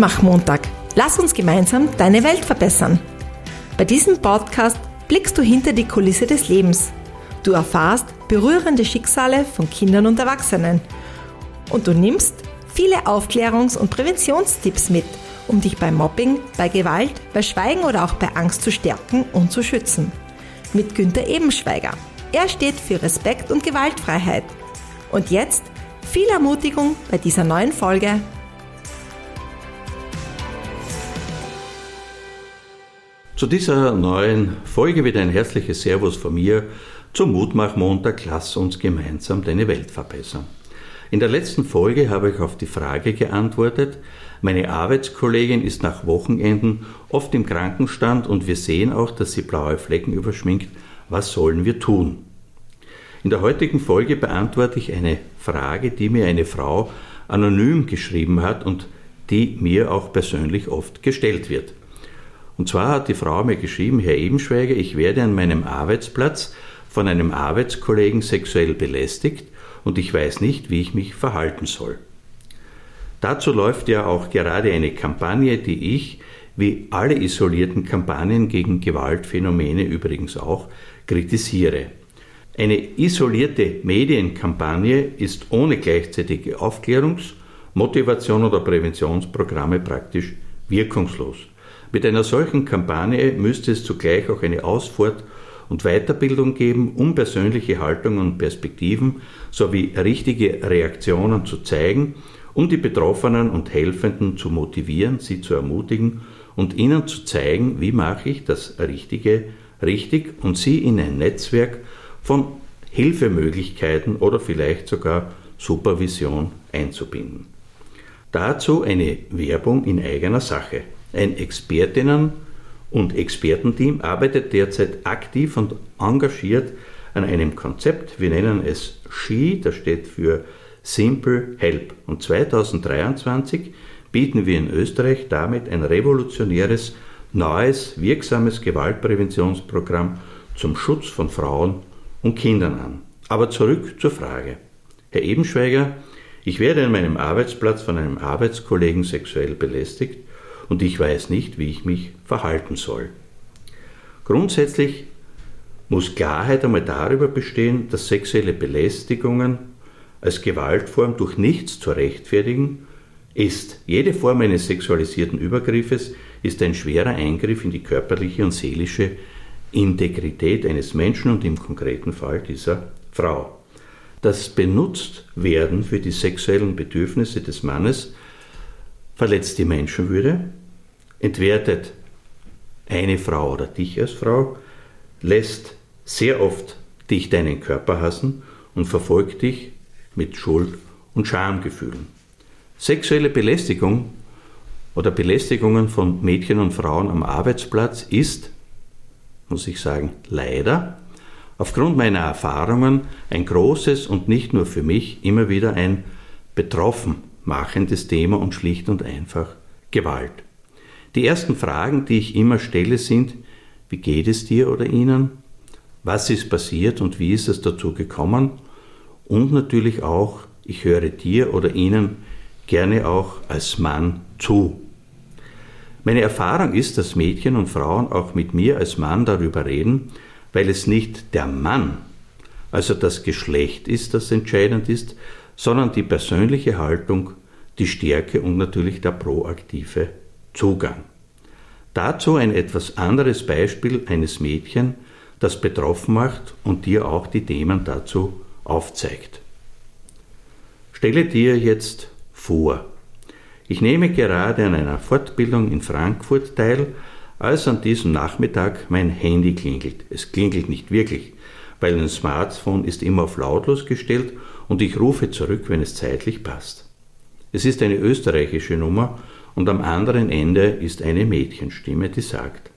Mutmach-Montag. Lass uns gemeinsam deine Welt verbessern. Bei diesem Podcast blickst du hinter die Kulisse des Lebens. Du erfahrst berührende Schicksale von Kindern und Erwachsenen. Und du nimmst viele Aufklärungs- und Präventionstipps mit, um dich bei Mobbing, bei Gewalt, bei Schweigen oder auch bei Angst zu stärken und zu schützen. Mit Günter Ebenschweiger. Er steht für Respekt und Gewaltfreiheit. Und jetzt viel Ermutigung bei dieser neuen Folge Zu dieser neuen Folge wieder ein herzliches Servus von mir zum Mutmach-Montag. Lass uns gemeinsam deine Welt verbessern. In der letzten Folge habe ich auf die Frage geantwortet, meine Arbeitskollegin ist nach Wochenenden oft im Krankenstand und wir sehen auch, dass sie blaue Flecken überschminkt. Was sollen wir tun? In der heutigen Folge beantworte ich eine Frage, die mir eine Frau anonym geschrieben hat und die mir auch persönlich oft gestellt wird. Und zwar hat die Frau mir geschrieben, Herr Ebenschweiger, ich werde an meinem Arbeitsplatz von einem Arbeitskollegen sexuell belästigt und ich weiß nicht, wie ich mich verhalten soll. Dazu läuft ja auch gerade eine Kampagne, die ich, wie alle isolierten Kampagnen gegen Gewaltphänomene übrigens auch, kritisiere. Eine isolierte Medienkampagne ist ohne gleichzeitige Aufklärungs-, Motivation oder Präventionsprogramme praktisch wirkungslos. Mit einer solchen Kampagne müsste es zugleich auch eine Ausfort- und Weiterbildung geben, um persönliche Haltungen und Perspektiven sowie richtige Reaktionen zu zeigen, um die Betroffenen und Helfenden zu motivieren, sie zu ermutigen und ihnen zu zeigen, wie mache ich das Richtige richtig und sie in ein Netzwerk von Hilfemöglichkeiten oder vielleicht sogar Supervision einzubinden. Dazu eine Werbung in eigener Sache. Ein Expertinnen- und Expertenteam arbeitet derzeit aktiv und engagiert an einem Konzept. Wir nennen es SHE, das steht für Simple Help. Und 2023 bieten wir in Österreich damit ein revolutionäres, neues, wirksames Gewaltpräventionsprogramm zum Schutz von Frauen und Kindern an. Aber zurück zur Frage. Herr Ebenschweiger, ich werde an meinem Arbeitsplatz von einem Arbeitskollegen sexuell belästigt und ich weiß nicht, wie ich mich verhalten soll. Grundsätzlich muss Klarheit einmal darüber bestehen, dass sexuelle Belästigungen als Gewaltform durch nichts zu rechtfertigen ist. Jede Form eines sexualisierten Übergriffes ist ein schwerer Eingriff in die körperliche und seelische Integrität eines Menschen und im konkreten Fall dieser Frau. Das Benutztwerden für die sexuellen Bedürfnisse des Mannes verletzt die Menschenwürde, entwertet eine Frau oder dich als Frau, lässt sehr oft dich deinen Körper hassen und verfolgt dich mit Schuld- und Schamgefühlen. Sexuelle Belästigung oder Belästigungen von Mädchen und Frauen am Arbeitsplatz ist, muss ich sagen, leider aufgrund meiner Erfahrungen ein großes und nicht nur für mich immer wieder ein betroffen machendes Thema und schlicht und einfach Gewalt. Die ersten Fragen, die ich immer stelle, sind, wie geht es dir oder Ihnen? Was ist passiert und wie ist es dazu gekommen? Und natürlich auch, ich höre dir oder Ihnen gerne auch als Mann zu. Meine Erfahrung ist, dass Mädchen und Frauen auch mit mir als Mann darüber reden, weil es nicht der Mann, also das Geschlecht ist, das entscheidend ist, sondern die persönliche Haltung, die Stärke und natürlich der proaktive Zugang. Dazu ein etwas anderes Beispiel eines Mädchen, das betroffen macht und dir auch die Themen dazu aufzeigt. Stelle dir jetzt vor, ich nehme gerade an einer Fortbildung in Frankfurt teil, als an diesem Nachmittag mein Handy klingelt. Es klingelt nicht wirklich, weil ein Smartphone ist immer auf lautlos gestellt und ich rufe zurück, wenn es zeitlich passt. Es ist eine österreichische Nummer und am anderen Ende ist eine Mädchenstimme, die sagt,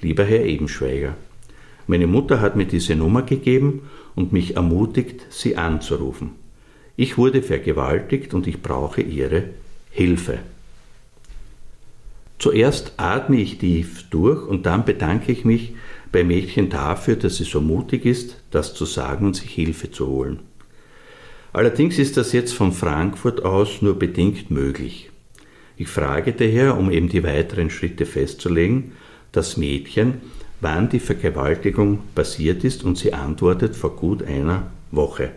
Lieber Herr Ebenschweiger, meine Mutter hat mir diese Nummer gegeben und mich ermutigt, sie anzurufen. Ich wurde vergewaltigt und ich brauche Ihre Hilfe. Zuerst atme ich tief durch und dann bedanke ich mich bei Mädchen dafür, dass sie so mutig ist, das zu sagen und sich Hilfe zu holen. Allerdings ist das jetzt von Frankfurt aus nur bedingt möglich. Ich frage daher, um eben die weiteren Schritte festzulegen, das Mädchen, wann die Vergewaltigung passiert ist und sie antwortet vor gut einer Woche.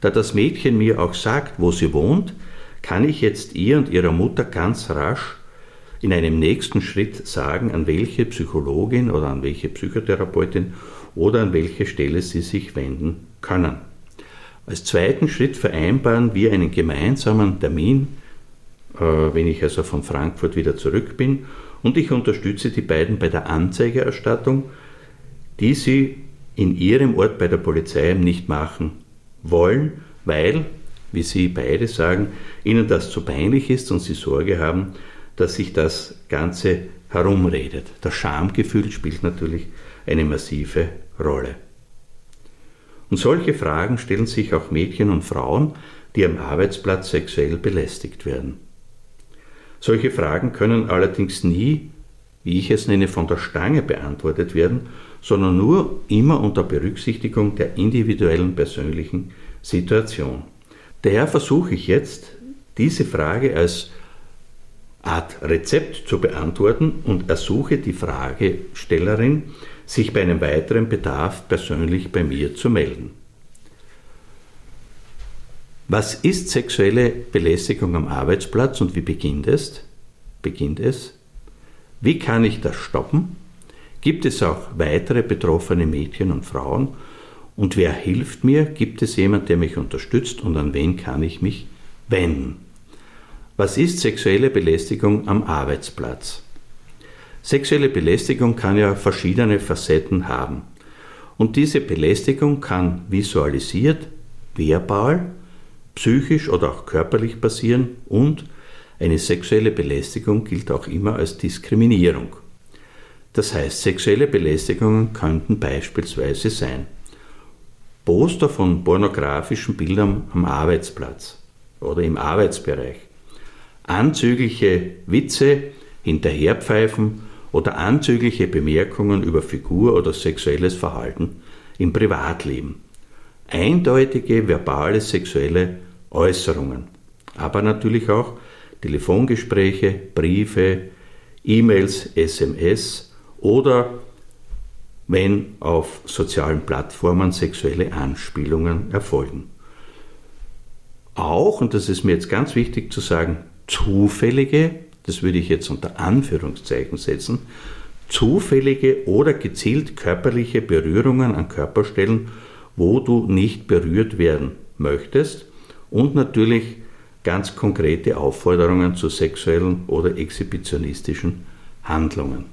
Da das Mädchen mir auch sagt, wo sie wohnt, kann ich jetzt ihr und ihrer Mutter ganz rasch in einem nächsten Schritt sagen, an welche Psychologin oder an welche Psychotherapeutin oder an welche Stelle sie sich wenden können. Als zweiten Schritt vereinbaren wir einen gemeinsamen Termin, wenn ich also von Frankfurt wieder zurück bin, und ich unterstütze die beiden bei der Anzeigerstattung, die sie in ihrem Ort bei der Polizei nicht machen wollen, weil, wie sie beide sagen, ihnen das zu peinlich ist und sie Sorge haben, dass sich das Ganze herumredet. Das Schamgefühl spielt natürlich eine massive Rolle. Und solche Fragen stellen sich auch Mädchen und Frauen, die am Arbeitsplatz sexuell belästigt werden. Solche Fragen können allerdings nie, wie ich es nenne, von der Stange beantwortet werden, sondern nur immer unter Berücksichtigung der individuellen persönlichen Situation. Daher versuche ich jetzt, diese Frage als Art Rezept zu beantworten und ersuche die Fragestellerin, sich bei einem weiteren Bedarf persönlich bei mir zu melden. Was ist sexuelle Belästigung am Arbeitsplatz und wie beginnt es? Beginnt es? Wie kann ich das stoppen? Gibt es auch weitere betroffene Mädchen und Frauen? Und wer hilft mir? Gibt es jemand, der mich unterstützt und an wen kann ich mich wenden? Was ist sexuelle Belästigung am Arbeitsplatz? Sexuelle Belästigung kann ja verschiedene Facetten haben. Und diese Belästigung kann visualisiert, verbal, psychisch oder auch körperlich passieren und eine sexuelle Belästigung gilt auch immer als Diskriminierung. Das heißt, sexuelle Belästigungen könnten beispielsweise sein Poster von pornografischen Bildern am Arbeitsplatz oder im Arbeitsbereich, anzügliche Witze, Hinterherpfeifen oder anzügliche Bemerkungen über Figur oder sexuelles Verhalten im Privatleben, eindeutige verbale sexuelle Äußerungen, aber natürlich auch Telefongespräche, Briefe, E-Mails, SMS oder wenn auf sozialen Plattformen sexuelle Anspielungen erfolgen. Auch, und das ist mir jetzt ganz wichtig zu sagen, zufällige, das würde ich jetzt unter Anführungszeichen setzen, zufällige oder gezielt körperliche Berührungen an Körperstellen, wo du nicht berührt werden möchtest und natürlich ganz konkrete Aufforderungen zu sexuellen oder exhibitionistischen Handlungen.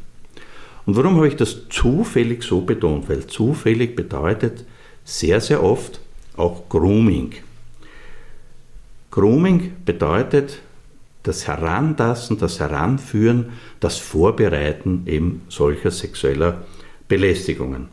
Und warum habe ich das zufällig so betont? Weil zufällig bedeutet sehr, sehr oft auch Grooming. Grooming bedeutet das Herantasten, das Heranführen, das Vorbereiten eben solcher sexueller Belästigungen.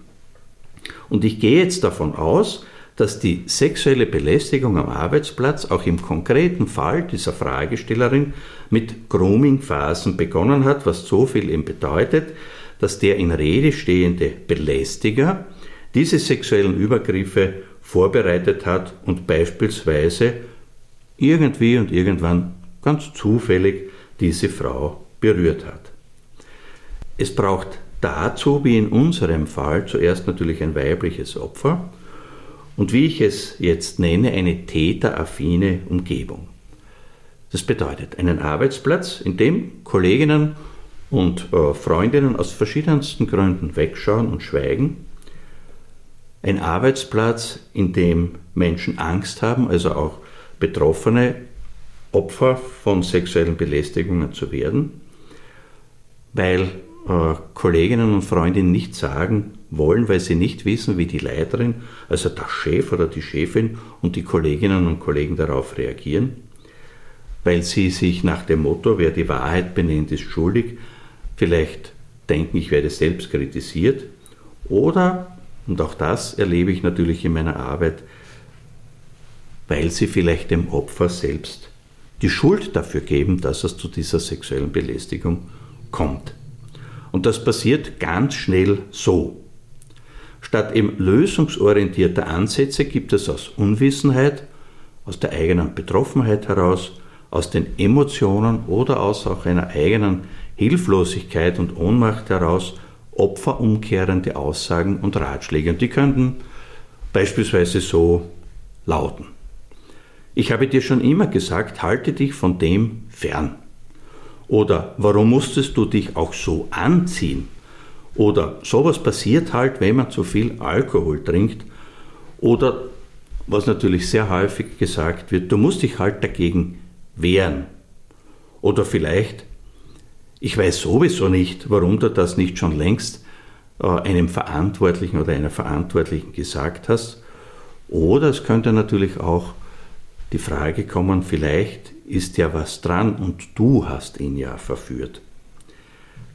Und ich gehe jetzt davon aus, dass die sexuelle Belästigung am Arbeitsplatz auch im konkreten Fall dieser Fragestellerin mit Grooming-Phasen begonnen hat, was so viel eben bedeutet, dass der in Rede stehende Belästiger diese sexuellen Übergriffe vorbereitet hat und beispielsweise irgendwie und irgendwann ganz zufällig diese Frau berührt hat. Es braucht dazu, wie in unserem Fall, zuerst natürlich ein weibliches Opfer, und wie ich es jetzt nenne, eine täteraffine Umgebung. Das bedeutet einen Arbeitsplatz, in dem Kolleginnen und äh, Freundinnen aus verschiedensten Gründen wegschauen und schweigen. Ein Arbeitsplatz, in dem Menschen Angst haben, also auch Betroffene Opfer von sexuellen Belästigungen zu werden, weil äh, Kolleginnen und Freundinnen nicht sagen, wollen, weil sie nicht wissen, wie die Leiterin, also der Chef oder die Chefin und die Kolleginnen und Kollegen darauf reagieren, weil sie sich nach dem Motto, wer die Wahrheit benennt, ist schuldig, vielleicht denken, ich werde selbst kritisiert oder, und auch das erlebe ich natürlich in meiner Arbeit, weil sie vielleicht dem Opfer selbst die Schuld dafür geben, dass es zu dieser sexuellen Belästigung kommt. Und das passiert ganz schnell so. Statt eben lösungsorientierter Ansätze gibt es aus Unwissenheit, aus der eigenen Betroffenheit heraus, aus den Emotionen oder aus auch einer eigenen Hilflosigkeit und Ohnmacht heraus opferumkehrende Aussagen und Ratschläge. Und die könnten beispielsweise so lauten. Ich habe dir schon immer gesagt, halte dich von dem fern. Oder warum musstest du dich auch so anziehen? Oder sowas passiert halt, wenn man zu viel Alkohol trinkt. Oder was natürlich sehr häufig gesagt wird, du musst dich halt dagegen wehren. Oder vielleicht, ich weiß sowieso nicht, warum du das nicht schon längst äh, einem Verantwortlichen oder einer Verantwortlichen gesagt hast. Oder es könnte natürlich auch die Frage kommen, vielleicht ist ja was dran und du hast ihn ja verführt.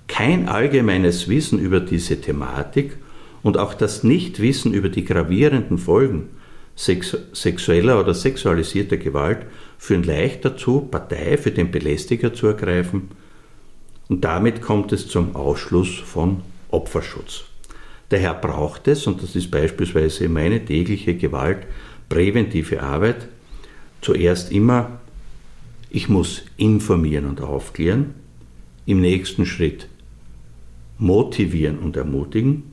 Kein allgemeines Wissen über diese Thematik und auch das Nichtwissen über die gravierenden Folgen sexueller oder sexualisierter Gewalt führen leicht dazu, Partei für den Belästiger zu ergreifen und damit kommt es zum Ausschluss von Opferschutz. Daher braucht es, und das ist beispielsweise meine tägliche gewaltpräventive Arbeit, zuerst immer, ich muss informieren und aufklären, im nächsten Schritt motivieren und ermutigen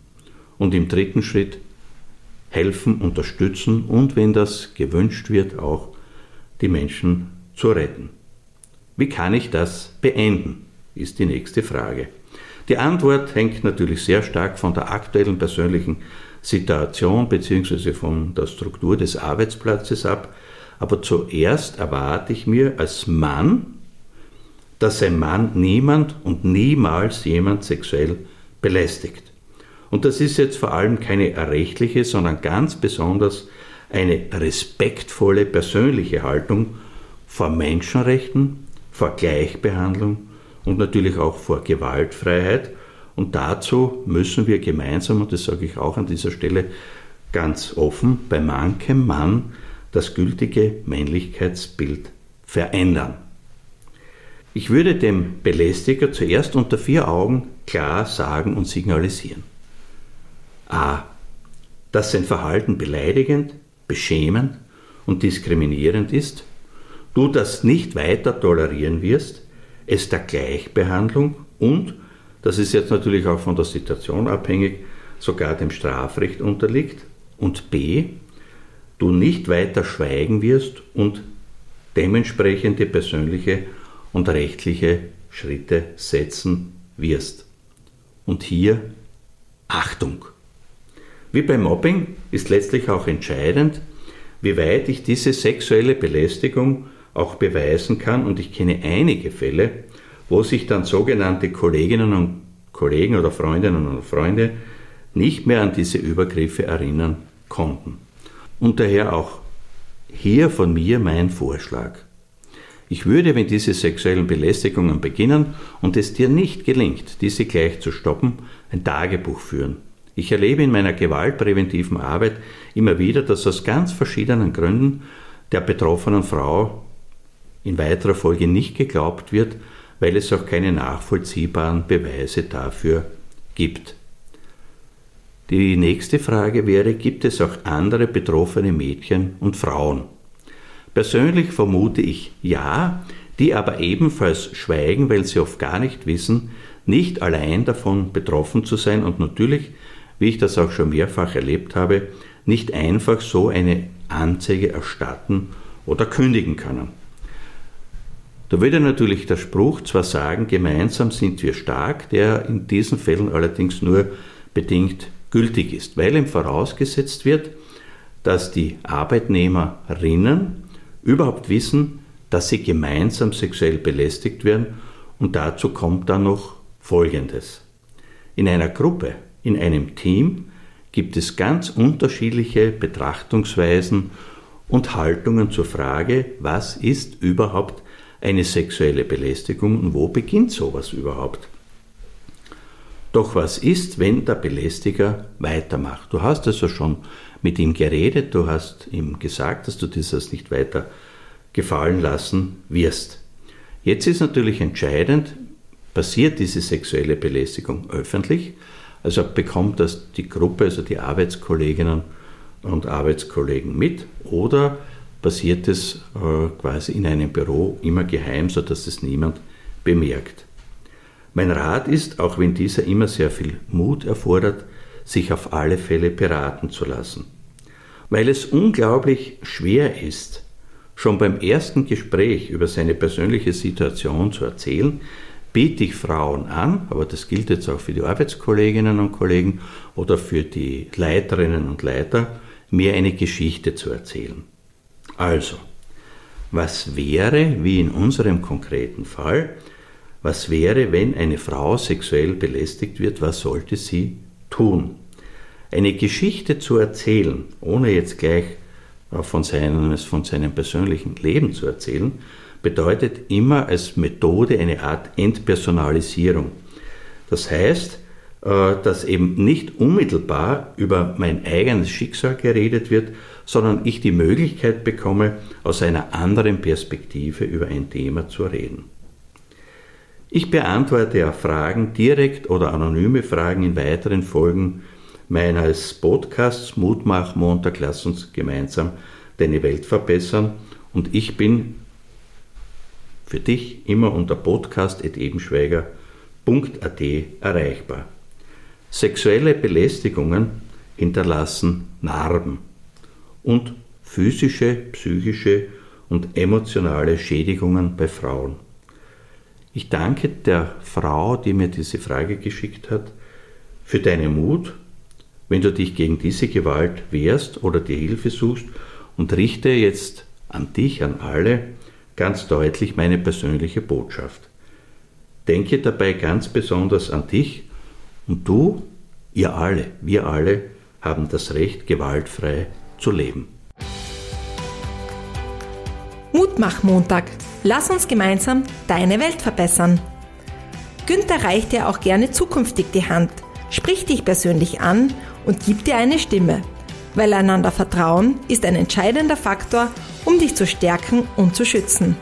und im dritten Schritt helfen, unterstützen und, wenn das gewünscht wird, auch die Menschen zu retten. Wie kann ich das beenden, ist die nächste Frage. Die Antwort hängt natürlich sehr stark von der aktuellen persönlichen Situation bzw. von der Struktur des Arbeitsplatzes ab. Aber zuerst erwarte ich mir als Mann, dass ein Mann niemand und niemals jemand sexuell belästigt. Und das ist jetzt vor allem keine rechtliche, sondern ganz besonders eine respektvolle persönliche Haltung vor Menschenrechten, vor Gleichbehandlung und natürlich auch vor Gewaltfreiheit. Und dazu müssen wir gemeinsam, und das sage ich auch an dieser Stelle ganz offen, bei manchem Mann das gültige Männlichkeitsbild verändern. Ich würde dem Belästiger zuerst unter vier Augen klar sagen und signalisieren. A. Dass sein Verhalten beleidigend, beschämend und diskriminierend ist, du das nicht weiter tolerieren wirst, es der Gleichbehandlung und, das ist jetzt natürlich auch von der Situation abhängig, sogar dem Strafrecht unterliegt, und b, du nicht weiter schweigen wirst und dementsprechende persönliche und rechtliche Schritte setzen wirst. Und hier Achtung! Wie beim Mobbing ist letztlich auch entscheidend, wie weit ich diese sexuelle Belästigung auch beweisen kann. Und ich kenne einige Fälle, wo sich dann sogenannte Kolleginnen und Kollegen oder Freundinnen und Freunde nicht mehr an diese Übergriffe erinnern konnten. Und daher auch hier von mir mein Vorschlag. Ich würde, wenn diese sexuellen Belästigungen beginnen und es dir nicht gelingt, diese gleich zu stoppen, ein Tagebuch führen. Ich erlebe in meiner gewaltpräventiven Arbeit immer wieder, dass aus ganz verschiedenen Gründen der betroffenen Frau in weiterer Folge nicht geglaubt wird, weil es auch keine nachvollziehbaren Beweise dafür gibt. Die nächste Frage wäre, gibt es auch andere betroffene Mädchen und Frauen? Persönlich vermute ich ja, die aber ebenfalls schweigen, weil sie oft gar nicht wissen, nicht allein davon betroffen zu sein und natürlich, wie ich das auch schon mehrfach erlebt habe, nicht einfach so eine Anzeige erstatten oder kündigen können. Da würde natürlich der Spruch zwar sagen, gemeinsam sind wir stark, der in diesen Fällen allerdings nur bedingt gültig ist, weil ihm vorausgesetzt wird, dass die Arbeitnehmerinnen überhaupt wissen, dass sie gemeinsam sexuell belästigt werden und dazu kommt dann noch Folgendes. In einer Gruppe, in einem Team gibt es ganz unterschiedliche Betrachtungsweisen und Haltungen zur Frage, was ist überhaupt eine sexuelle Belästigung und wo beginnt sowas überhaupt? Doch was ist, wenn der Belästiger weitermacht? Du hast also schon mit ihm geredet, du hast ihm gesagt, dass du dieses nicht weiter gefallen lassen wirst. Jetzt ist natürlich entscheidend, passiert diese sexuelle Belästigung öffentlich, also bekommt das die Gruppe, also die Arbeitskolleginnen und Arbeitskollegen mit, oder passiert es äh, quasi in einem Büro immer geheim, sodass es niemand bemerkt. Mein Rat ist, auch wenn dieser immer sehr viel Mut erfordert, sich auf alle Fälle beraten zu lassen. Weil es unglaublich schwer ist, schon beim ersten Gespräch über seine persönliche Situation zu erzählen, biete ich Frauen an, aber das gilt jetzt auch für die Arbeitskolleginnen und Kollegen oder für die Leiterinnen und Leiter, mir eine Geschichte zu erzählen. Also, was wäre, wie in unserem konkreten Fall, was wäre, wenn eine Frau sexuell belästigt wird, was sollte sie tun? Eine Geschichte zu erzählen, ohne jetzt gleich von seinem, von seinem persönlichen Leben zu erzählen, bedeutet immer als Methode eine Art Entpersonalisierung. Das heißt, äh, dass eben nicht unmittelbar über mein eigenes Schicksal geredet wird, sondern ich die Möglichkeit bekomme, aus einer anderen Perspektive über ein Thema zu reden. Ich beantworte ja Fragen, direkt oder anonyme Fragen in weiteren Folgen meines Podcasts Mutmach Montag, lass uns gemeinsam deine Welt verbessern und ich bin für dich immer unter podcast.ebenschweiger.at erreichbar. Sexuelle Belästigungen hinterlassen Narben und physische, psychische und emotionale Schädigungen bei Frauen. Ich danke der Frau, die mir diese Frage geschickt hat, für deinen Mut, wenn du dich gegen diese Gewalt wehrst oder dir Hilfe suchst und richte jetzt an dich, an alle, ganz deutlich meine persönliche Botschaft. Denke dabei ganz besonders an dich und du, ihr alle, wir alle haben das Recht, gewaltfrei zu leben. Mutmach-Montag. Lass uns gemeinsam deine Welt verbessern. Günther reicht dir auch gerne zukünftig die Hand, spricht dich persönlich an und gibt dir eine Stimme. Weil einander Vertrauen ist ein entscheidender Faktor, um dich zu stärken und zu schützen.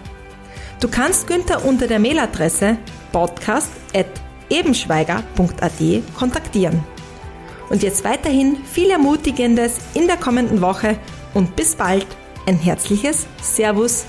Du kannst Günther unter der Mailadresse podcast.ebenschweiger.at kontaktieren. Und jetzt weiterhin viel Ermutigendes in der kommenden Woche und bis bald. Ein herzliches Servus